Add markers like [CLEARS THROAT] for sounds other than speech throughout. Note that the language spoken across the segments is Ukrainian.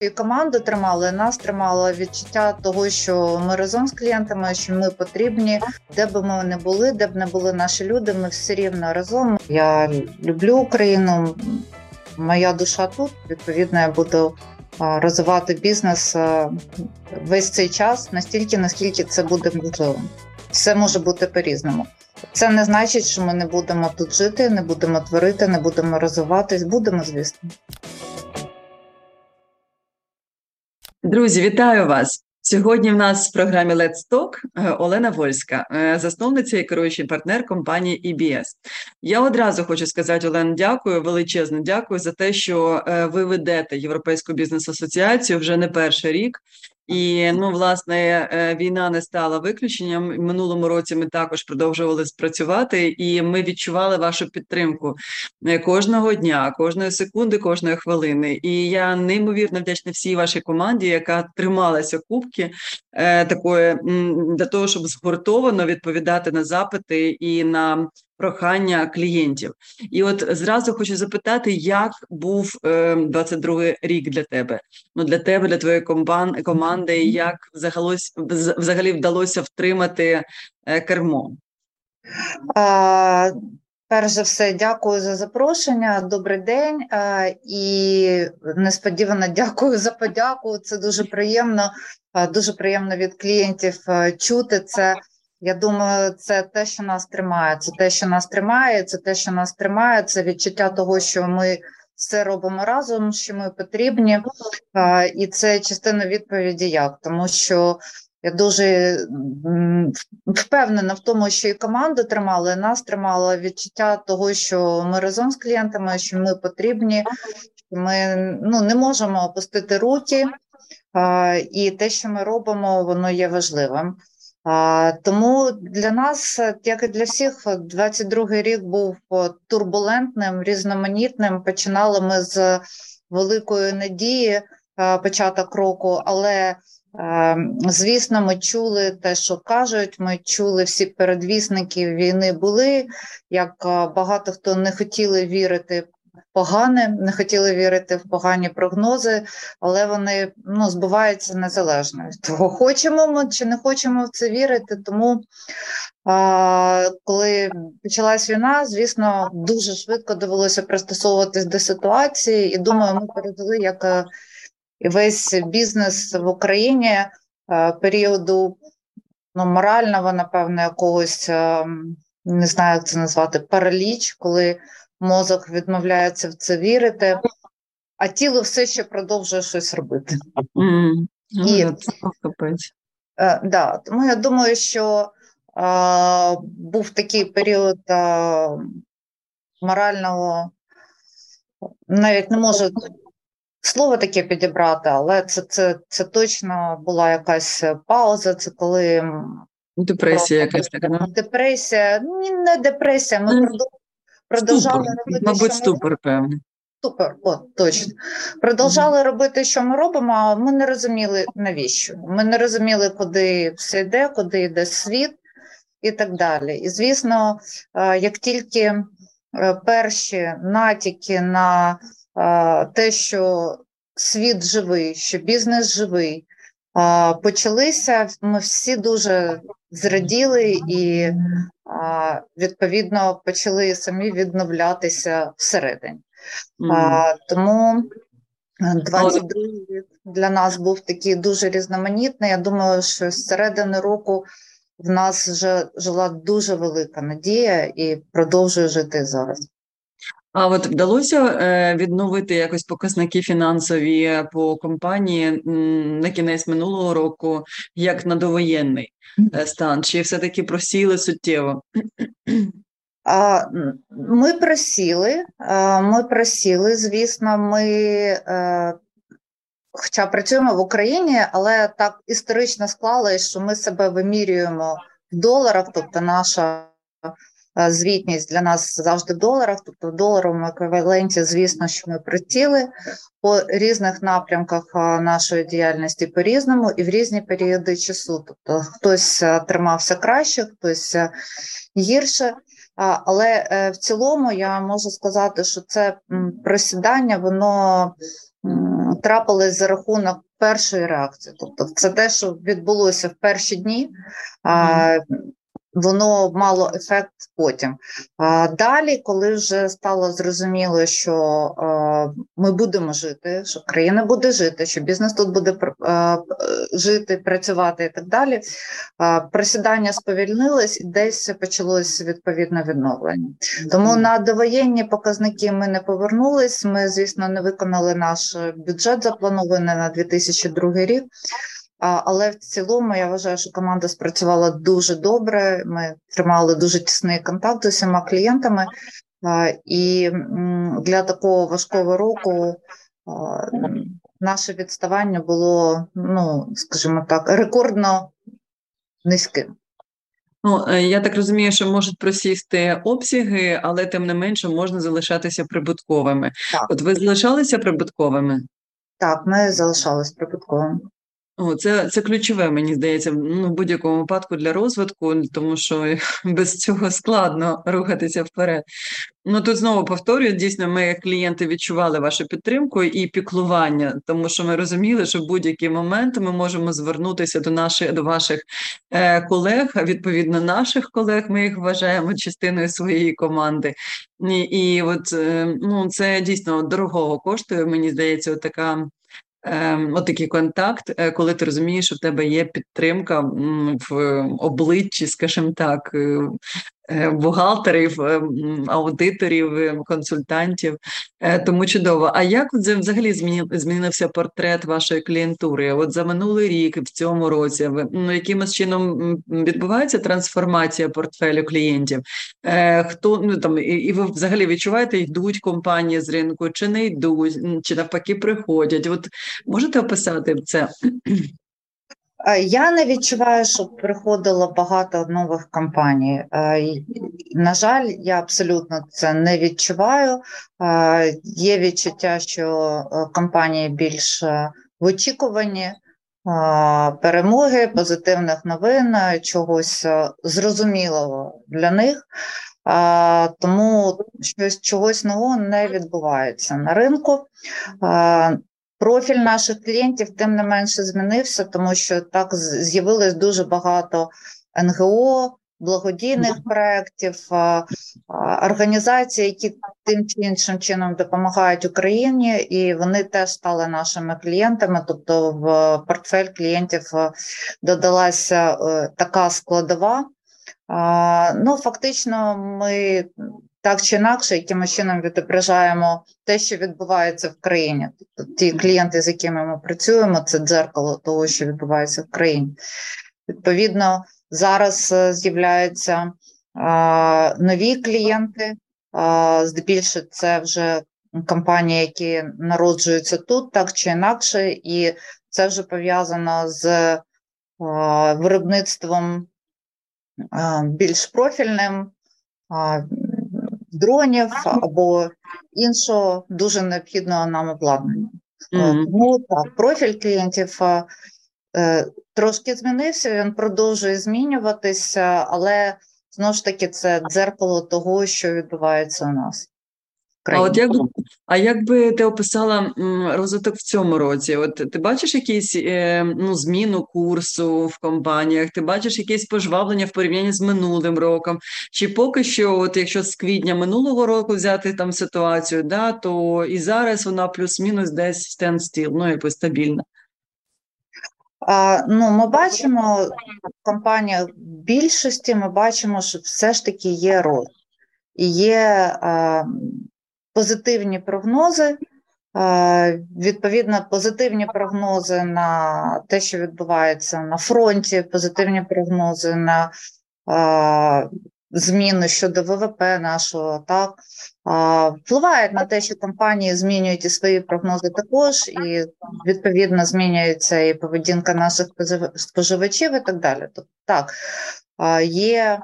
і команду тримало, і нас тримало відчуття того, що ми разом з клієнтами, що ми потрібні, де б ми не були, де б не були наші люди. Ми все рівно разом. Я люблю Україну. Моя душа тут. Відповідно, я буду розвивати бізнес весь цей час настільки, наскільки це буде можливим. Все може бути по-різному. Це не значить, що ми не будемо тут жити, не будемо творити, не будемо розвиватись. Будемо, звісно. Друзі, вітаю вас! Сьогодні в нас в програмі Let's Talk е, Олена Вольська, е, засновниця і керуючий партнер компанії EBS. Я одразу хочу сказати, Олена, дякую, величезно дякую за те, що е, ви ведете Європейську бізнес-асоціацію вже не перший рік. І ну, власне, е, війна не стала виключенням. Минулому році ми також продовжували спрацювати, і ми відчували вашу підтримку е, кожного дня, кожної секунди, кожної хвилини. І я неймовірно вдячна всій вашій команді, яка трималася кубки е, такої для того, щоб згуртовано відповідати на запити і на прохання клієнтів. І от зразу хочу запитати, як був е, 22-й рік для тебе? Ну для тебе, для твоєї команди, як взагалось, взагалі вдалося втримати е, кермо? А... Перш за все, дякую за запрошення. Добрий день і несподівано дякую за подяку. Це дуже приємно, дуже приємно від клієнтів чути це. Я думаю, це те, що нас тримає. Це те, що нас тримає, це те, що нас тримає, це відчуття того, що ми все робимо разом, що ми потрібні, і це частина відповіді, як тому що. Я дуже впевнена в тому, що і команду тримала, і нас тримало відчуття того, що ми разом з клієнтами, що ми потрібні, що ми ну, не можемо опустити руки, і те, що ми робимо, воно є важливим. Тому для нас, як і для всіх, 22-й рік був турбулентним, різноманітним. Починали ми з великої надії початок року, але звісно, ми чули те, що кажуть. Ми чули всі передвісники війни були. Як багато хто не хотіли вірити погане, не хотіли вірити в погані прогнози, але вони ну, збуваються незалежно від того, хочемо ми чи не хочемо в це вірити. Тому а, коли почалась війна, звісно, дуже швидко довелося пристосовуватись до ситуації, і думаю, ми пережили як е, і весь бізнес в Україні а, е, періоду ну, морального, напевно, якогось. Ем, не знаю, як це назвати параліч, коли мозок відмовляється в це вірити, а тіло все ще продовжує щось робити. Mm. І, е, да, Тому я думаю, що е, був такий період е, морального, навіть не можу слово таке підібрати, але це це, це точно була якась пауза, це коли. Депресія якась така. Депресія, не депресія, ми продовжуємо продовжали ступор. робити. Мабуть, ступор, певний. Ступор, от точно. Продовжали mm-hmm. робити, що ми робимо, а ми не розуміли, навіщо. Ми не розуміли, куди все йде, куди йде світ і так далі. І звісно, е, як тільки е, перші натяки на е, те, що світ живий, що бізнес живий, почалися, ми всі дуже зраділи і відповідно почали самі відновлятися всередині. Mm. Тому 22 рік для нас був такий дуже різноманітний. Я думаю, що з середини року в нас вже жила дуже велика надія і продовжує жити зараз. А от вдалося е, відновити якось показники фінансові по компанії на кінець минулого року, як на довоєнний е, стан? Чи все-таки просіли суттєво? Ми просіли, ми просіли, звісно, ми, е, хоча працюємо в Україні, але так історично склалося, що ми себе вимірюємо в доларах, тобто наша звітність для нас завжди в доларах, тобто в доларовому еквіваленті, звісно, що ми приціли по різних напрямках е, нашої діяльності по різному і в різні періоди часу. Тобто хтось е, тримався краще, хтось гірше. Але в цілому я можу сказати, що це просідання, воно трапились за рахунок першої реакції. Тобто, це те, що відбулося в перші дні. Mm воно мало ефект потім. А далі, коли вже стало зрозуміло, що ми будемо жити, що країна буде жити, що бізнес тут буде жити, працювати і так далі, просідання сповільнилось і десь почалось відповідне відновлення. Тому на довоєнні показники ми не повернулись. Ми, звісно, не виконали наш бюджет запланований на 2002 рік. Але в цілому я вважаю, що команда спрацювала дуже добре. Ми тримали дуже тісний контакт з усіма клієнтами, і для такого важкого року наше відставання було, ну скажімо так, рекордно низьким. Ну, е, я так розумію, що можуть просісти обсяги, але тим не менше можна залишатися прибутковими. Так. От ви залишалися прибутковими? Так, ми залишалися прибутковими. Це це ключове, мені здається, ну, в будь-якому випадку для розвитку, тому що [LAUGHS] без цього складно рухатися вперед. Ну тут знову повторюю, дійсно, ми, як клієнти, відчували вашу підтримку і піклування, тому що ми розуміли, що в будь-який момент ми можемо звернутися до наших до ваших е, колег, відповідно наших колег, ми їх вважаємо частиною своєї команди. І, і от е, ну, це дійсно дорогого коштує, мені здається, така от такий контакт, е, коли ти розумієш, що в тебе є підтримка в обличчі, скажімо так, Е, бухгалтерів, е, аудиторів, е, консультантів. Тому чудово. А як взагалі змінився портрет вашої клієнтури? От за минулий рік, в цьому році, ну якимось чином відбувається трансформація портфелю клієнтів? Хто ну там і ви взагалі відчуваєте, йдуть компанії з ринку, чи не йдуть, чи навпаки приходять? От можете описати це? Е, я не відчуваю, що приходило багато нових компаній. Е, на жаль, я абсолютно це не відчуваю. Е, є відчуття, що компанії більш в очікуванні перемоги, позитивних новин, чогось зрозумілого для них. Тому щось чогось нового не відбувається на ринку. Профіль наших клієнтів тим не менше змінився, тому що так з'явилось дуже багато НГО, благодійних проєктів, організацій, які тим чи іншим чином допомагають Україні, і вони теж стали нашими клієнтами. Тобто, в портфель клієнтів додалася е, така складова. Ну, фактично, ми так чи інакше, якимось чином відображаємо те, що відбувається в країні. Тобто ті клієнти, з якими ми працюємо, це дзеркало того, що відбувається в країні. Відповідно, зараз е, з'являються а, нові клієнти, а, здебільшого це вже компанії, які народжуються тут, так чи інакше, і це вже пов'язано з а, виробництвом більш профільним дронів або іншого дуже необхідного нам обладнання. Mm-hmm. Тому так, профіль клієнтів е, трошки змінився, він продовжує змінюватися, але знову ж таки це дзеркало того, що відбувається у нас. А от як а як би ти описала розвиток в цьому році? От ти бачиш якісь е, ну, зміну курсу в компаніях? Ти бачиш якесь пожвавлення в порівнянні з минулим роком? Чи поки що, от якщо з квітня минулого року взяти там ситуацію, да, то і зараз вона плюс-мінус десь стендстіл, ну якось стабільна? А, Ну, ми бачимо в компаніях більшості, ми бачимо, що все ж таки є рост. І є а, позитивні прогнози. Відповідно, позитивні прогнози на те, що відбувається на фронті, позитивні прогнози на зміни щодо ВВП нашого, так впливають на те, що компанії змінюють і свої прогнози також, і відповідно змінюється і поведінка наших споживачів, і так далі. Тобто, так, є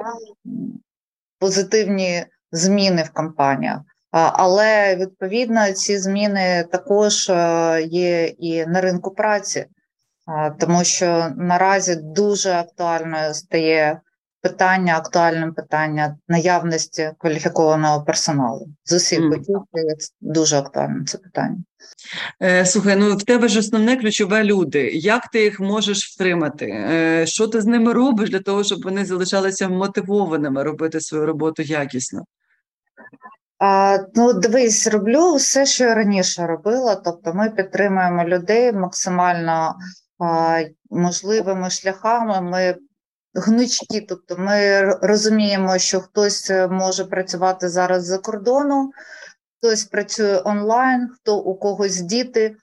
позитивні зміни в компаніях. Але відповідно ці зміни також е, є і на ринку праці, тому що наразі дуже актуальною стає питання, актуальним питання наявності кваліфікованого персоналу з усіх mm. боків. Дуже актуальне це питання. Е, слухай, ну в тебе ж основне ключове люди. Як ти їх можеш втримати? Е, що ти з ними робиш для того, щоб вони залишалися мотивованими робити свою роботу якісно? А, Ну, дивись, роблю все, що я раніше робила. Тобто, ми підтримуємо людей максимально а, можливими шляхами. Ми гнучки, тобто ми розуміємо, що хтось може працювати зараз за кордону, хтось працює онлайн, хто у когось діти.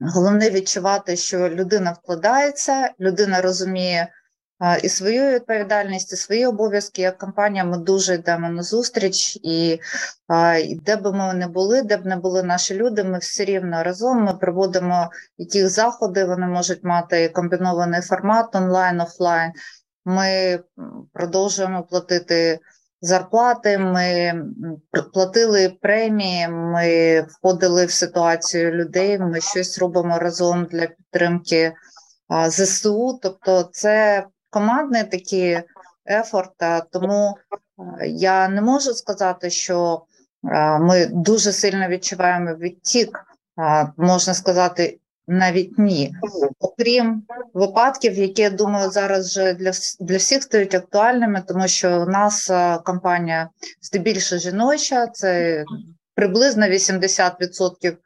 Головне відчувати, що людина вкладається, людина розуміє і свою відповідальність, і свої обов'язки. Як компанія, ми дуже йдемо на зустріч, і де б ми не були, де б не були наші люди, ми все рівно разом ми проводимо які заходи. Вони можуть мати комбінований формат онлайн, офлайн. Ми продовжуємо платити зарплати, ми платили премії, ми входили в ситуацію людей. Ми щось робимо разом для підтримки ЗСУ. Тобто, це командний такий ефорт. Тому я не можу сказати, що ми дуже сильно відчуваємо відтік, можна сказати, навіть ні, окрім випадків, які я думаю зараз вже для для всіх стають актуальними, тому що у нас компанія здебільшого жіноча, це приблизно 80%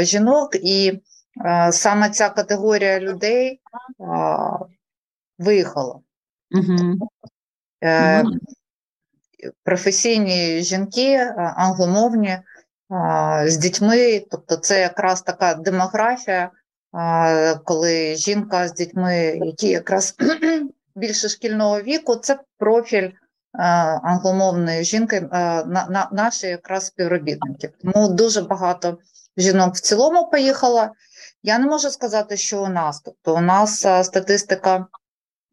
жінок, і саме ця категорія людей виїхала. Угу. Професійні жінки, англомовні з дітьми, тобто це якраз така демографія, коли жінка з дітьми, які якраз [CLEARS THROAT] більше шкільного віку, це профіль англомовної жінки, на наші якраз співробітники. Тому дуже багато жінок в цілому поїхало. Я не можу сказати, що у нас, тобто у нас статистика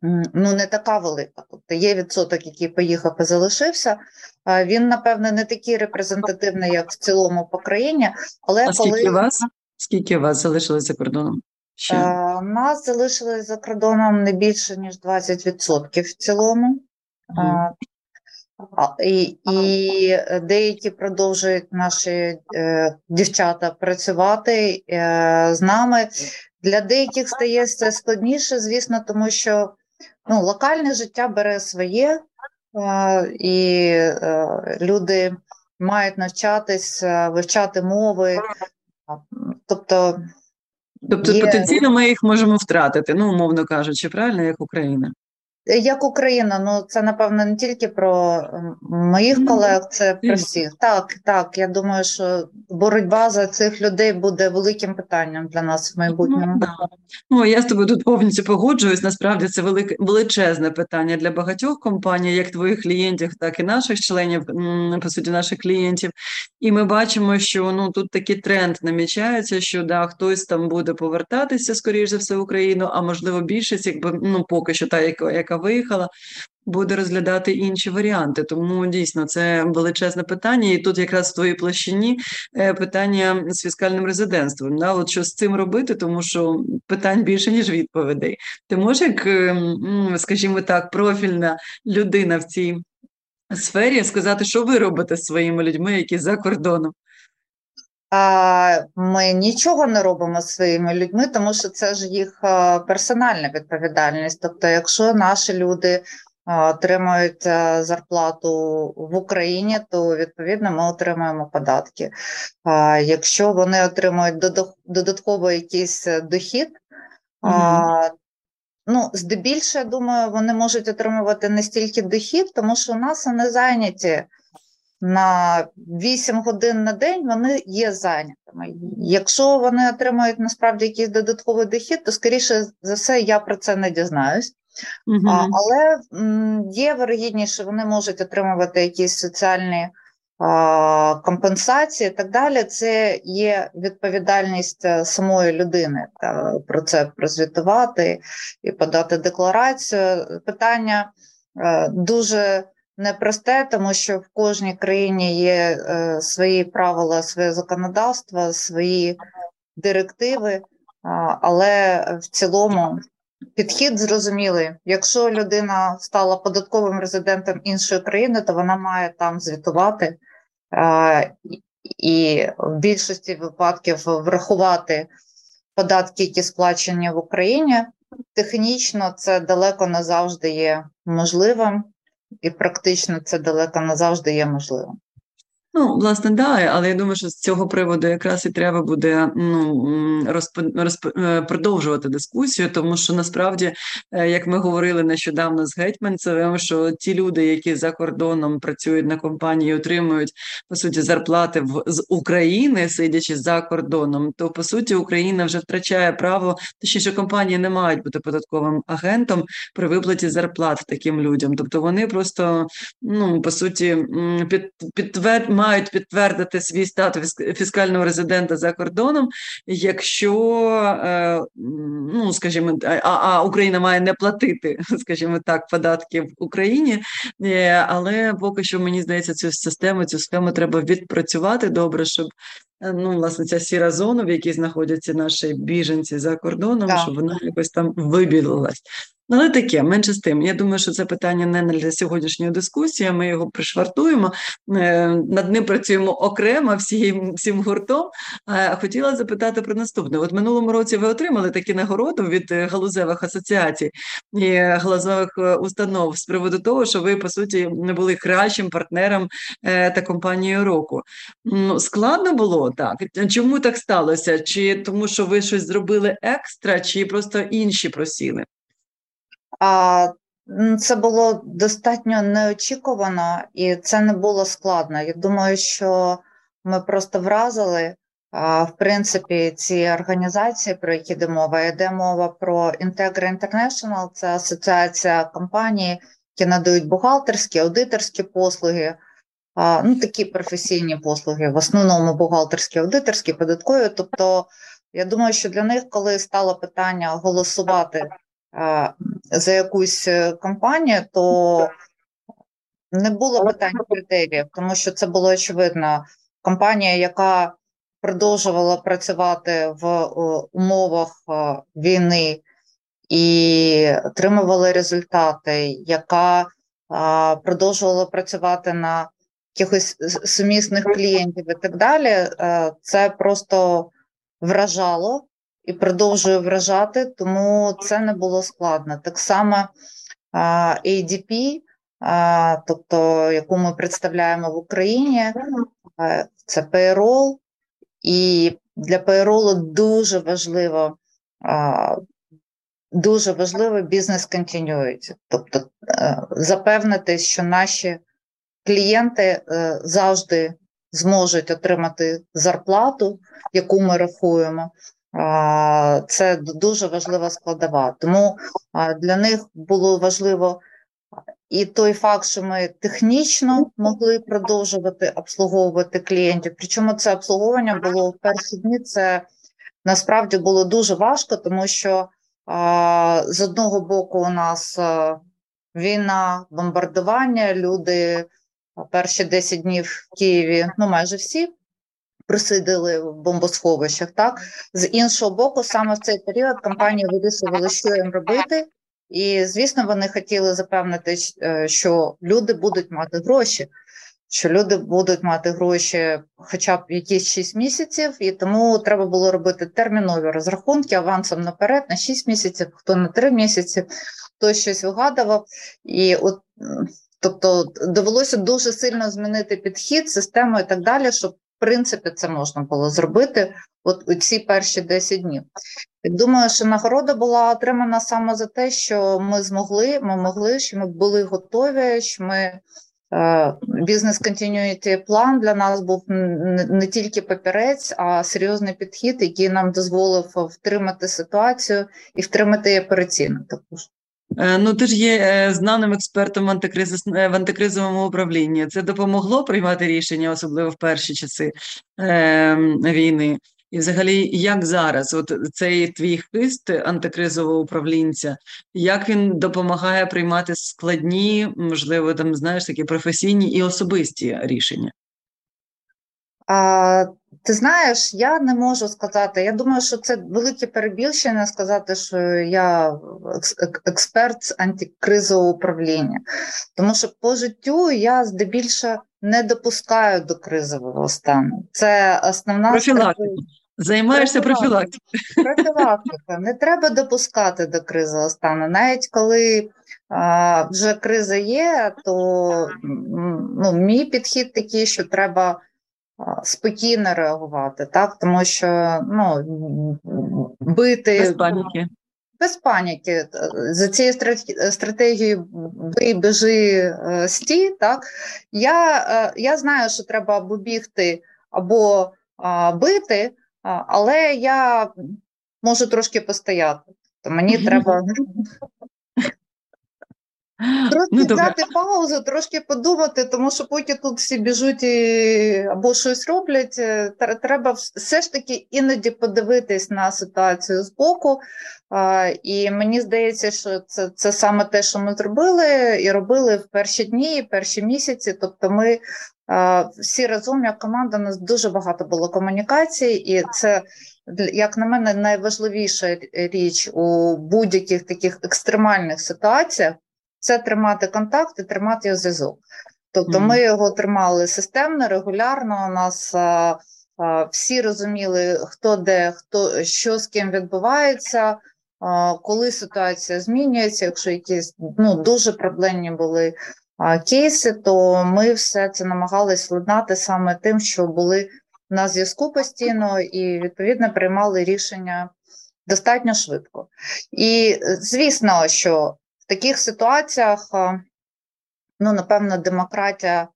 ну не така велика. Тобто є відсоток, який поїхав і залишився. Він, напевне, не такий репрезентативний, як в цілому по країні. Але а коли вас скільки вас залишилось за кордоном? Ще? А, нас залишилось за кордоном не більше ніж 20% в цілому. Mm. А, і і деякі продовжують наші е, дівчата працювати е, з нами. Для деяких стає це складніше, звісно, тому що ну, локальне життя бере своє, е, і е, люди мають навчатись, е, вивчати мови. Тобто, тобто є... потенційно ми їх можемо втратити, ну, умовно кажучи, правильно, як Україна. Як Україна, ну це напевно не тільки про моїх колег, це про всіх. Так, так. Я думаю, що боротьба за цих людей буде великим питанням для нас в майбутньому. Ну, ну я з тобою тут повністю погоджуюсь. Насправді це велике величезне питання для багатьох компаній, як твоїх клієнтів, так і наших членів, по суті, наших клієнтів. І ми бачимо, що ну тут такий тренд намічається, що да, хтось там буде повертатися скоріш за все в Україну, а можливо більшість, якби ну поки що та яка виїхала, буде розглядати інші варіанти. Тому дійсно це величезне питання, і тут якраз в твоїй площині е, питання з фіскальним резидентством. Да? От що з цим робити, тому що питань більше ніж відповідей. Ти можеш, як, ем, скажімо так, профільна людина в цій сфері сказати, що ви робите з своїми людьми, які за кордоном? Ми нічого не робимо з своїми людьми, тому що це ж їх персональна відповідальність. Тобто, якщо наші люди отримують зарплату в Україні, то відповідно ми отримуємо податки. Якщо вони отримують додатково якийсь дохід, mm ну здебільшого, я думаю, вони можуть отримувати не стільки дохід, тому що у нас вони зайняті на 8 годин на день вони є зайнятими. Якщо вони отримають насправді якийсь додатковий дохід, то скоріше за все я про це не дізнаюсь. Угу. А, Але є вирогідність, що вони можуть отримувати якісь соціальні а, компенсації і так далі. Це є відповідальність е, самої людини та про це прозвітувати і подати декларацію. Питання а, е, дуже непросте, тому що в кожній країні є е, свої правила, своє законодавство, свої директиви, але в цілому Підхід зрозумілий. Якщо людина стала податковим резидентом іншої країни, то вона має там звітувати і в більшості випадків врахувати податки, які сплачені в Україні. Технічно це далеко не завжди є можливим, і практично це далеко не завжди є можливим. Ну, власне, да, але я думаю, що з цього приводу якраз і треба буде ну, розп... Розп... Е, продовжувати дискусію, тому що насправді, е, як ми говорили нещодавно з Гетьманцевим, що ті люди, які за кордоном працюють на компанії, отримують по суті зарплати в з України, сидячи за кордоном, то по суті Україна вже втрачає право, точніше компанії не мають бути податковим агентом при виплаті зарплат таким людям. Тобто вони просто ну по суті під підтверд мають підтвердити свій статус фіскального резидента за кордоном, якщо е, ну скажімо, а, а Україна має не платити, [LAUGHS] скажімо так, податки в Україні, е, але поки що мені здається, цю систему, цю схему треба відпрацювати добре, щоб. Е, ну, власне, ця сіра зона, в якій знаходяться наші біженці за кордоном, так. щоб вона якось там вибілилась. Але таке, менше з тим. Я думаю, що це питання не для сьогоднішньої дискусії. Ми його пришвартуємо, е, над ним працюємо окремо всім всім гуртом. Хотіла запитати про наступне. От минулому році ви отримали такі нагороду від галузевих асоціацій і галузевих е, установ з приводу того, що ви по суті не були кращим партнером е, та компанією року. Ну, Складно було так. Чому так сталося? Чи тому, що ви щось зробили екстра, чи просто інші просіли? Це було достатньо неочікувано і це не було складно. Я думаю, що ми просто вразили. В принципі, ці організації, про які йде мова, йде мова про Integra International, це асоціація компаній, які надають бухгалтерські, аудиторські послуги, ну такі професійні послуги, в основному бухгалтерські, аудиторські, податкові. Тобто, я думаю, що для них, коли стало питання голосувати за якусь е, компанію, то не було питань критеріїв, тому що це було очевидно. Компанія, яка продовжувала працювати в е, умовах е, війни і отримувала результати, яка продовжувала працювати на якихось сумісних клієнтів і так далі, це просто вражало і продовжує вражати, тому це не було складно. Так само ADP, тобто яку ми представляємо в Україні, це payroll, і для payroll дуже важливо. Дуже важливо бізнес continuity, тобто е, запевнити, що наші клієнти е, завжди зможуть отримати зарплату, яку ми рахуємо, це дуже важлива складова. Тому для них було важливо і той факт, що ми технічно могли продовжувати обслуговувати клієнтів. Причому це обслуговування було в перші дні. Це насправді було дуже важко, тому що з одного боку у нас війна, бомбардування, люди перші 10 днів в Києві, ну майже всі присидили в бомбосховищах. Так з іншого боку, саме в цей період компанії вирішували, що їм робити, і звісно, вони хотіли запевнити, е, що люди будуть мати гроші. Що люди будуть мати гроші хоча б якісь 6 місяців, і тому треба було робити термінові розрахунки авансом наперед на 6 місяців, хто на 3 місяці, хто щось вигадував. І от тобто довелося дуже сильно змінити підхід, систему і так далі, щоб принципі це можна було зробити от у ці перші 10 днів. Думаю, що нагорода була отримана саме за те, що ми змогли, ми могли, що ми були готові, що ми. Бізнес continuity план для нас був не тільки папірець, а серйозний підхід, який нам дозволив втримати ситуацію і втримати її операційно також. Е, ну, ти ж є е, знаним експертом в, антикриз... Е, в антикризовому управлінні. Це допомогло приймати рішення, особливо в перші часи е, війни. І, взагалі, як зараз, от цей твій хист антикризового управлінця, як він допомагає приймати складні, можливо, там знаєш такі професійні і особисті рішення? А, Ти знаєш, я не можу сказати. Я думаю, що це велике перебільшення сказати, що я експерт з антикризового управління, тому що по життю я здебільшого не допускаю до кризового стану. Це основна профілактика. Займаєшся профілактикою. Профілактика. Не треба допускати до кризового стану. Навіть коли а, вже криза є, то ну, мій підхід такий, що треба спокійно реагувати, так тому що ну, бити без паніки. Без паніки. За цією стратегією бий, біжи, е, стій, так я е, я знаю, що треба або бігти, або а, бити, але я можу трошки постояти. То мені треба Трошки ну, взяти паузу, трошки подумати, тому що поки тут всі біжуть і або щось роблять, е, треба все ж таки іноді подивитись на ситуацію з боку. І мені здається, що це це саме те, що ми зробили, і робили в перші дні, перші місяці. Тобто, ми всі разом, як команда, у нас дуже багато було комунікацій, і це. Як на мене, найважливіша річ у будь-яких таких екстремальних ситуаціях це тримати контакт і тримати зв'язок. Тобто, ми його тримали системно, регулярно. У нас а, а, всі розуміли, хто де, хто що з ким відбувається, а, коли ситуація змінюється. Якщо якісь ну дуже проблемні були кейси, то ми все це намагалися владнати саме тим, що були на зв'язку постійно, і відповідно приймали рішення достатньо швидко. І звісно, що в таких ситуаціях, ну, напевно, демократія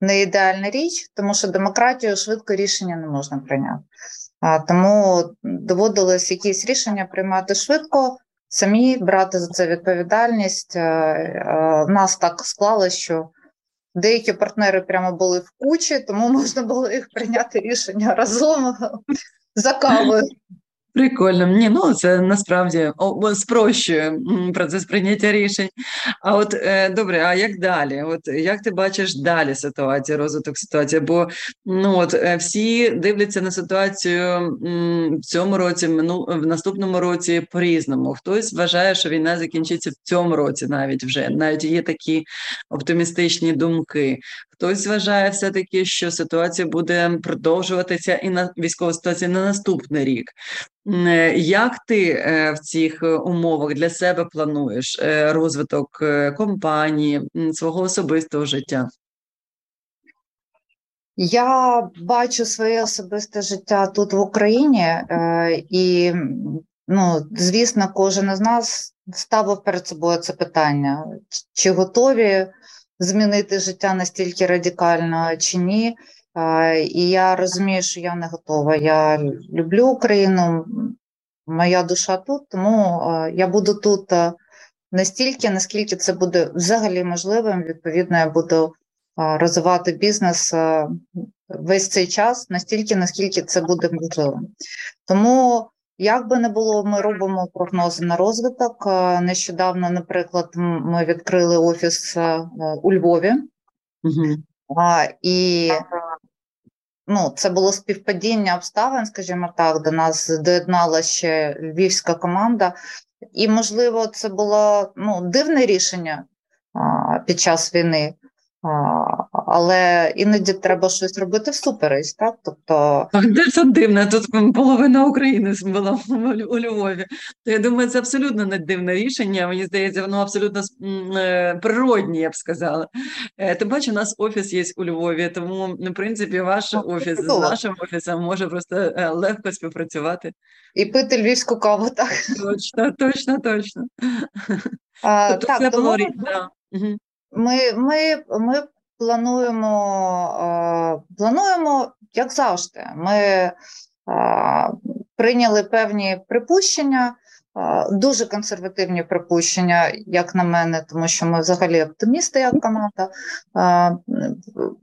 не ідеальна річ, тому що демократію швидко рішення не можна прийняти. Тому доводилось якісь рішення приймати швидко, самі брати за це відповідальність. Нас так склалося, що деякі партнери прямо були в кучі, тому [LAUGHS] можна було їх прийняти рішення разом [LAUGHS] за кавою. Прикольно, ні, ну це насправді спрощує процес прийняття рішень. А от е, добре, а як далі? От як ти бачиш далі ситуацію, розвиток ситуації? Бо ну от е, всі дивляться на ситуацію в цьому році, в наступному році по різному. Хтось вважає, що війна закінчиться в цьому році, навіть вже навіть є такі оптимістичні думки. Хтось вважає все таки, що ситуація буде продовжуватися і на військова ситуація на наступний рік. Е, як ти е, в цих умовах для себе плануєш е, розвиток компанії, свого особистого життя? Я бачу своє особисте життя тут в Україні, і, ну, звісно, кожен із нас ставив перед собою це питання: чи готові змінити життя настільки радикально, чи ні? І я розумію, що я не готова. Я люблю Україну, моя душа тут, тому я буду тут настільки, наскільки це буде взагалі можливим. Відповідно, я буду розвивати бізнес весь цей час, настільки, наскільки це буде можливим. Тому, як би не було, ми робимо прогнози на розвиток. Нещодавно, наприклад, ми відкрили офіс у Львові. Угу. А, І ну, це було співпадіння обставин, скажімо так, до нас доєднала ще львівська команда, і, можливо, це було ну, дивне рішення а, під час війни. Але іноді треба щось робити всупереч, так? Тобто... Де це дивно, тут половина України була у Львові. То я думаю, це абсолютно не дивне рішення. Мені здається, воно абсолютно е, природнє, я б сказала. Е, тим паче, у нас офіс є у Львові, тому, в принципі, ваш офіс з нашим офісом може просто е, легко співпрацювати. І пити львівську каву, так? Точно, точно, точно. А, тобто так, це тому... було да. Ми ми, ми плануємо, плануємо, як завжди, ми прийняли певні припущення, дуже консервативні припущення, як на мене, тому що ми взагалі оптимісти, як команда.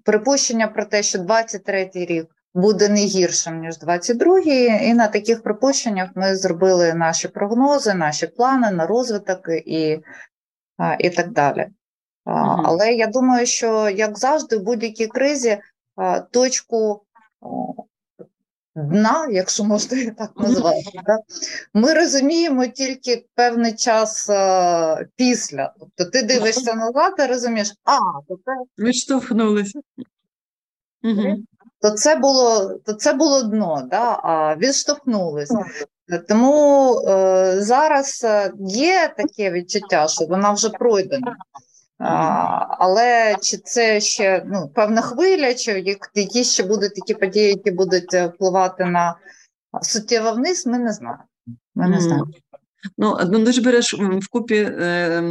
Припущення про те, що 23-й рік буде не гіршим ніж 22-й, і на таких припущеннях ми зробили наші прогнози, наші плани на розвиток і, і так далі. Але я думаю, що як завжди, в будь-якій кризі точку дна, якщо можна так назвати, да? ми розуміємо тільки певний час а, після. Тобто ти дивишся назад і розумієш, а, то це Відштовхнулися. Угу. то це було, то це було дно, да? а відштовхнулися. Тому е, зараз е, є таке відчуття, що вона вже пройдена. Але чи це ще ну, певна хвиля, чи які ще будуть такі події, які будуть е, впливати на суттєво вниз, ми не знаємо. Ми не знаємо. Ну, ну ти ж береш в купі е,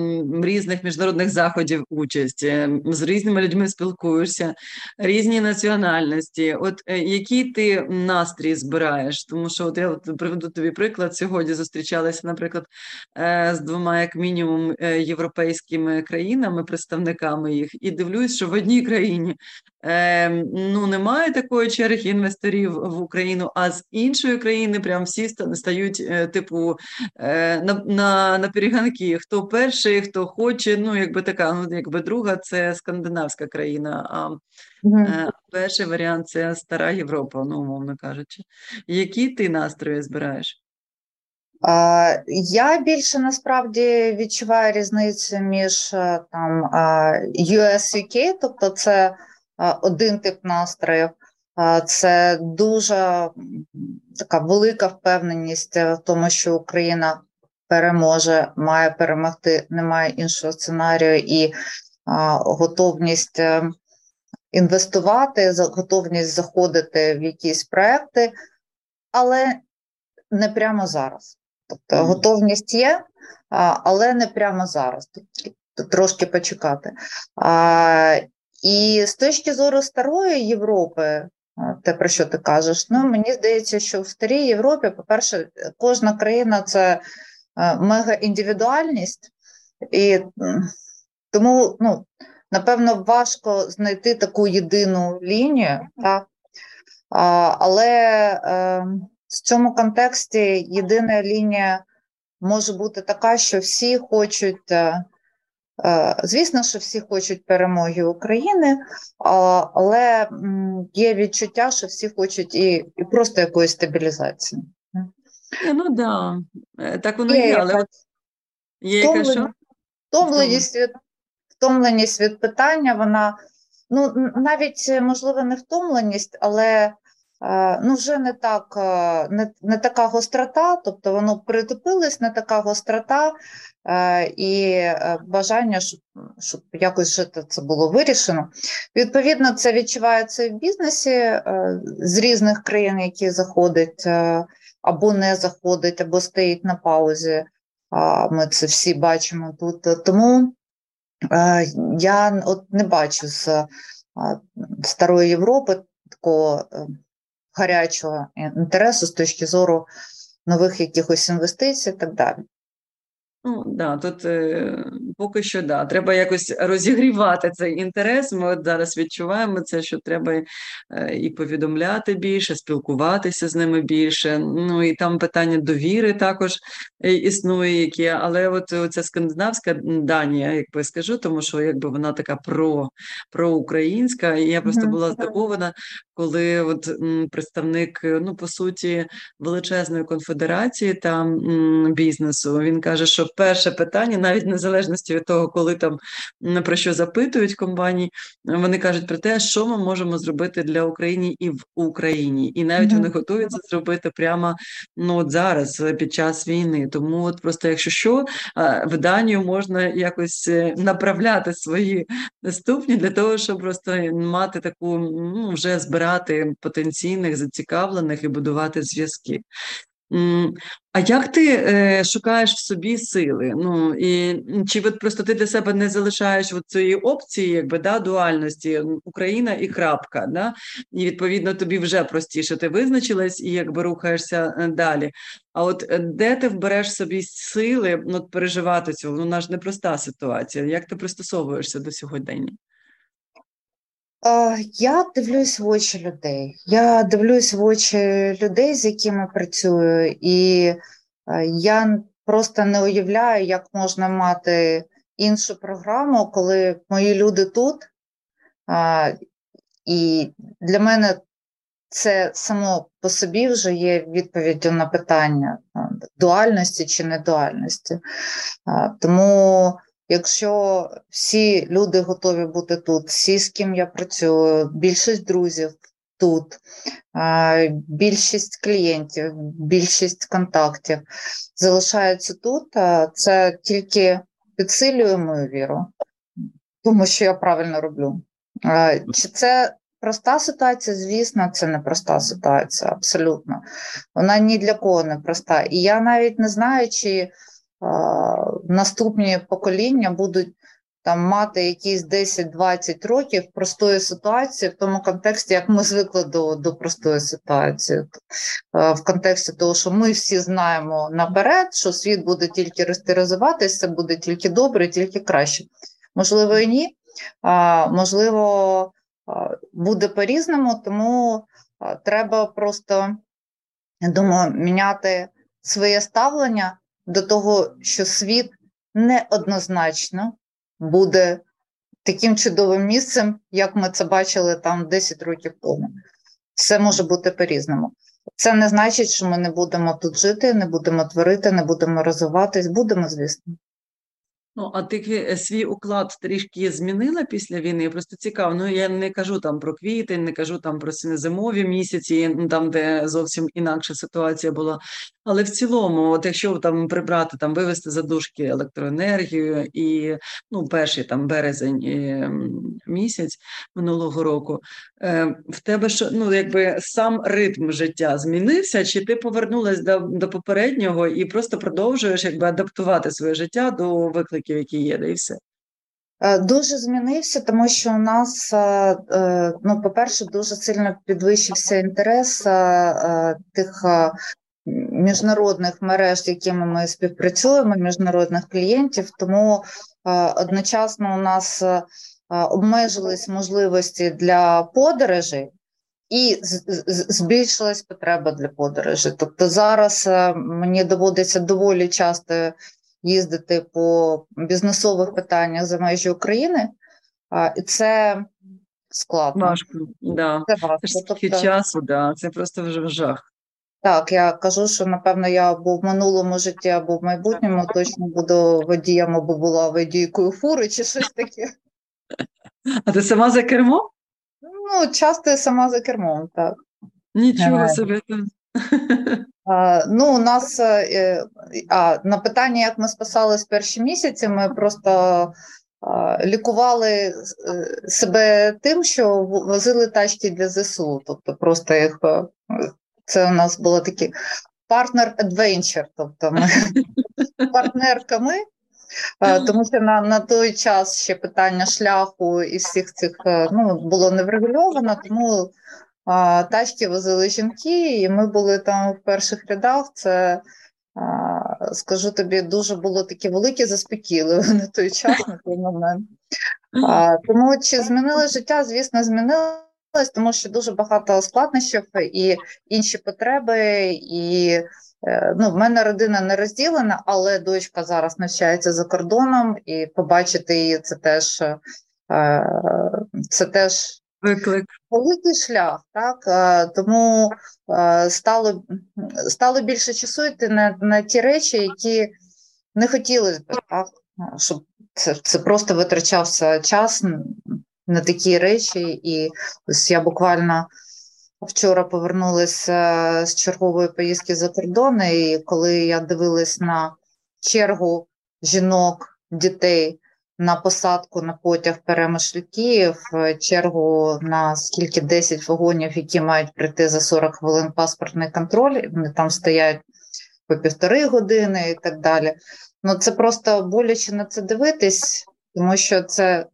різних міжнародних заходів участь, е, з різними людьми спілкуєшся, різні національності. От е, який ти настрій збираєш? Тому що от я от приведу тобі приклад. Сьогодні зустрічалася, наприклад, е, з двома, як мінімум, е, європейськими країнами, представниками їх, і дивлюсь, що в одній країні ну немає такої черги інвесторів в Україну, а з іншої країни прям всі стають е, типу. Е, на на, на перегонки, хто перший, хто хоче. Ну, якби така, ну якби друга це скандинавська країна. А mm-hmm. перший варіант це стара Європа, ну умовно кажучи. Які ти настрої збираєш? Я більше насправді відчуваю різницю між там US UK, тобто це один тип настроїв, це дуже така велика впевненість в тому, що Україна переможе, має перемогти, немає іншого сценарію і готовність е, інвестувати, готовність заходити в якісь проекти, але не прямо зараз. Тобто mm. готовність є, але не прямо зараз. Трошки почекати. А, І з точки зору старої Європи, те, про що ти кажеш, ну мені здається, що в старій Європі, по-перше, кожна країна це Е, мегаіндивідуальність, і тому, ну, напевно, важко знайти таку єдину лінію, так? але е, в цьому контексті єдина лінія може бути така, що всі хочуть. Е, звісно, що всі хочуть перемоги України, але є відчуття, що всі хочуть і і просто якоїсь стабілізації. Ну да, е, так воно є, але от є яка що? Втомленість від, втомленість від питання, вона ну навіть можливо не втомленість, але ну вже не так, е, не, не така гострота, тобто воно притупилось, не така гострота і бажання, щоб щоб якось жити це було вирішено. Відповідно, це відчувається в бізнесі з різних країн, які заходять або не заходить, або стоїть на паузі. Ми це всі бачимо тут. Тому я от не бачу з старої Європи такого е, гарячого інтересу з точки зору нових якихось інвестицій і так далі. Ну да, тут е, поки що да, треба якось розігрівати цей інтерес. Ми от зараз відчуваємо це, що треба е, і повідомляти більше, спілкуватися з ними більше. Ну і там питання довіри також е, існує, які, але от ця скандинавська Данія, як би скажу, тому що якби вона така про проукраїнська, і я просто була здивована, коли от м, представник, ну по суті, величезної конфедерації там м, бізнесу, він каже, що перше питання, навіть незалежності від того, коли там про що запитують компанії, вони кажуть про те, що ми можемо зробити для України і в Україні, і навіть mm-hmm. вони готові це зробити прямо ну от зараз під час війни. Тому от просто, якщо що, в Данію можна якось е, направляти свої ступні для того, щоб просто мати таку ну вже збирати потенційних зацікавлених і будувати зв'язки. А як ти е, шукаєш в собі сили? Ну і чи от просто ти для себе не залишаєш цієї опції, якби да, дуальності Україна і крапка, да? і відповідно тобі вже простіше ти визначилась і якби рухаєшся е, далі. А от е, де ти вбереш собі сили от переживати цього? Ну, вона ж непроста ситуація. Як ти пристосовуєшся до сьогодення? Я дивлюсь в очі людей. Я дивлюсь в очі людей, з якими працюю, і я просто не уявляю, як можна мати іншу програму, коли мої люди тут. І для мене це само по собі вже є відповіддю на питання дуальності чи недуальності. Тому, якщо всі люди готові бути тут, всі, з ким я працюю, більшість друзів тут, більшість клієнтів, більшість контактів залишаються тут, це тільки підсилює мою віру, тому що я правильно роблю. Чи це проста ситуація? Звісно, це не проста ситуація, абсолютно. Вона ні для кого не проста. І я навіть не знаю, чи наступні покоління будуть там мати якісь 10-20 років простої ситуації в тому контексті, як ми звикли до до простої ситуації, в контексті того, що ми всі знаємо наперед, що світ буде тільки рости розвиватися, буде тільки добре, тільки краще. Можливо, і ні. Можливо, буде по-різному, тому треба просто, я думаю, міняти своє ставлення до того, що світ неоднозначно буде таким чудовим місцем, як ми це бачили там 10 років тому. Все може бути по-різному. Це не значить, що ми не будемо тут жити, не будемо творити, не будемо розвиватись. Будемо, звісно. Ну, а ти е, свій уклад трішки змінила після війни? Просто цікаво. Ну я не кажу там про квітень, не кажу там про зимові місяці, ну, там де зовсім інакша ситуація була. Але в цілому, от якщо там прибрати там вивести задушки електроенергію і ну, перший там березень і, місяць минулого року, е, в тебе що ну якби сам ритм життя змінився? Чи ти повернулась до до попереднього і просто продовжуєш якби адаптувати своє життя до викликів, які є, і все? Е, дуже змінився, тому що у нас, е, ну, по-перше, дуже сильно підвищився інтерес тих міжнародних мереж, з якими ми співпрацюємо, міжнародних клієнтів, тому е, одночасно у нас е, обмежились можливості для подорожей. І збільшилась потреба для подорожей. Тобто зараз е, мені доводиться доволі часто їздити по бізнесових питаннях за межі України, і це складно. Важко, да. Це важко. Це тобто... часу, да. це просто вже жах. Так, я кажу, що напевно я або в минулому житті, або в майбутньому точно буду водієм, або була водійкою фури чи щось таке. А ти сама за кермом? Ну, часто я сама за кермом, так. Нічого собі. А, Ну, у нас е, а, на питання, як ми спасались перші місяці, ми просто а, лікували е, себе тим, що возили тачки для ЗСУ, тобто просто їх е, це у нас було такі партнер адвенчер, тобто ми [LAUGHS] партнерками, тому що на на той час ще питання шляху і всіх цих е, ну, було не врегульовано, тому а, тачки возили жінки, і ми були там в перших рядах. Це а, скажу тобі, дуже було таке велике заспокійливе [LAUGHS] на той час, на той момент. А, Тому чи змінили життя? Звісно, змінили тому що дуже багато складнощів і інші потреби, і е, ну, в мене родина не розділена, але дочка зараз навчається за кордоном, і побачити її це теж е, це теж виклик. Великий шлях, так е, тому стало стало більше часу йти на на ті речі, які не хотілося б, так щоб це це просто витрачався час на такі речі, і ось я буквально вчора повернулася з чергової поїздки за кордон, і коли я дивилась на чергу жінок, дітей на посадку на потяг перемишль Київ, чергу на скільки 10 вагонів, які мають прийти за 40 хвилин паспортний контроль, вони там стоять по півтори години і так далі. Ну це просто боляче на це дивитись, тому що це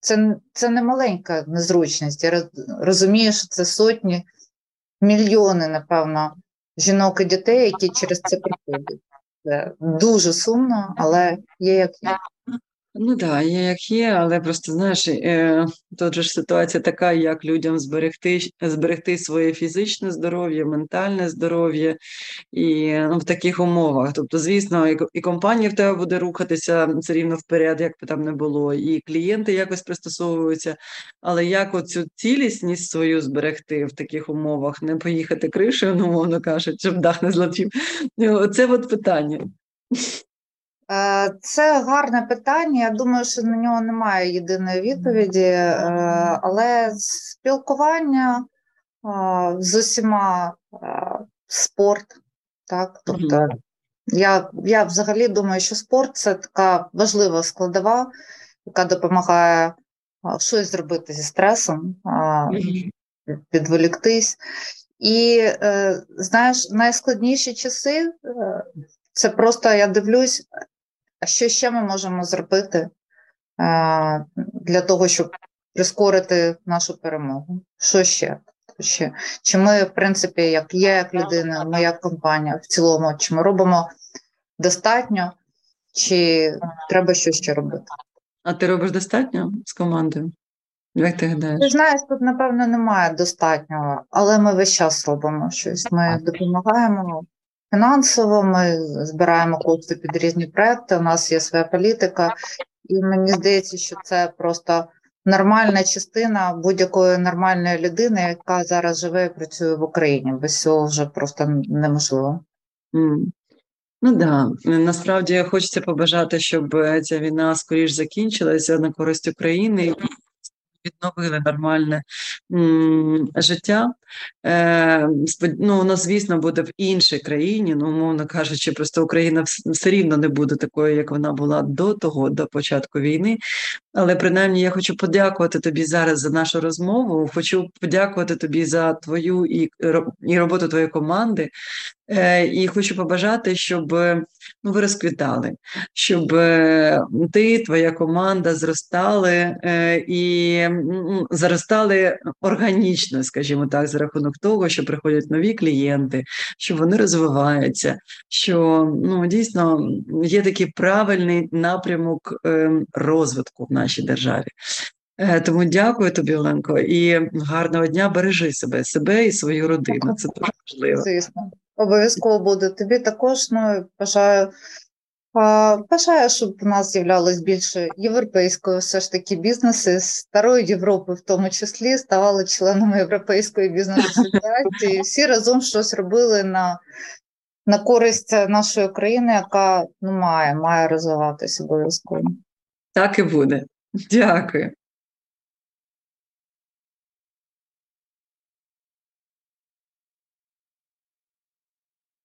це це не маленька незручність. Я розумію, що це сотні, мільйони, напевно, жінок і дітей, які через це проходять. Це дуже сумно, але є як є. Ну так, є як є, але просто знаєш, е, тут же ж ситуація така, як людям зберегти зберегти своє фізичне здоров'я, ментальне здоров'я і ну, в таких умовах. Тобто, звісно, і, компанія в тебе буде рухатися все рівно вперед, як би там не було, і клієнти якось пристосовуються. Але як оцю цілісність свою зберегти в таких умовах, не поїхати кришею, ну, мовно кажуть, щоб дах не злетів. Це от питання. Е, це гарне питання. Я думаю, що на нього немає єдиної відповіді, е, але спілкування е, з усіма спорт, так, тобто я я взагалі думаю, що спорт це така важлива складова, яка допомагає щось зробити зі стресом, відволіктись. І знаєш, найскладніші часи це просто я дивлюсь, а що ще ми можемо зробити для того, щоб прискорити нашу перемогу? Що ще? ще? Чи ми, в принципі, як я, як людина, ми як компанія в цілому, чи ми робимо достатньо, чи треба щось ще робити? А ти робиш достатньо з командою? Як ти гадаєш? Ти знаєш, тут, напевно, немає достатнього, але ми весь час робимо щось. Ми допомагаємо фінансово, ми збираємо кошти під різні проекти. У нас є своя політика, і мені здається, що це просто нормальна частина будь-якої нормальної людини, яка зараз живе і працює в Україні. Без цього вже просто неможливо. Mm. Ну да, насправді хочеться побажати, щоб ця війна скоріш закінчилася на користь України відновили нормальне життя. Е, ну, Воно, звісно, буде в іншій країні, ну, умовно кажучи, просто Україна все рівно не буде такою, як вона була до того, до початку війни. Але принаймні я хочу подякувати тобі зараз за нашу розмову. Хочу подякувати тобі за твою і і роботу твоєї команди. Е, І хочу побажати, щоб ну, ви розквітали, щоб е, ти, твоя команда зростали е, і зростали органічно, скажімо так, за рахунок того, що приходять нові клієнти, що вони розвиваються, що ну, дійсно є такий правильний напрямок ем, розвитку в нашій державі. Е, тому дякую тобі, Оленко, і гарного дня бережи себе, себе і свою родину. Це дуже важливо. Звісно, обов'язково буде. Тобі також ну, бажаю. Бажаю, щоб у нас з'являлось більше європейської все ж таки бізнеси з старої Європи, в тому числі, ставали членами Європейської бізнес-асоціації. [LAUGHS] Всі разом щось робили на на користь нашої країни, яка ну, має, має розвиватися обов'язково. Так і буде. Дякую.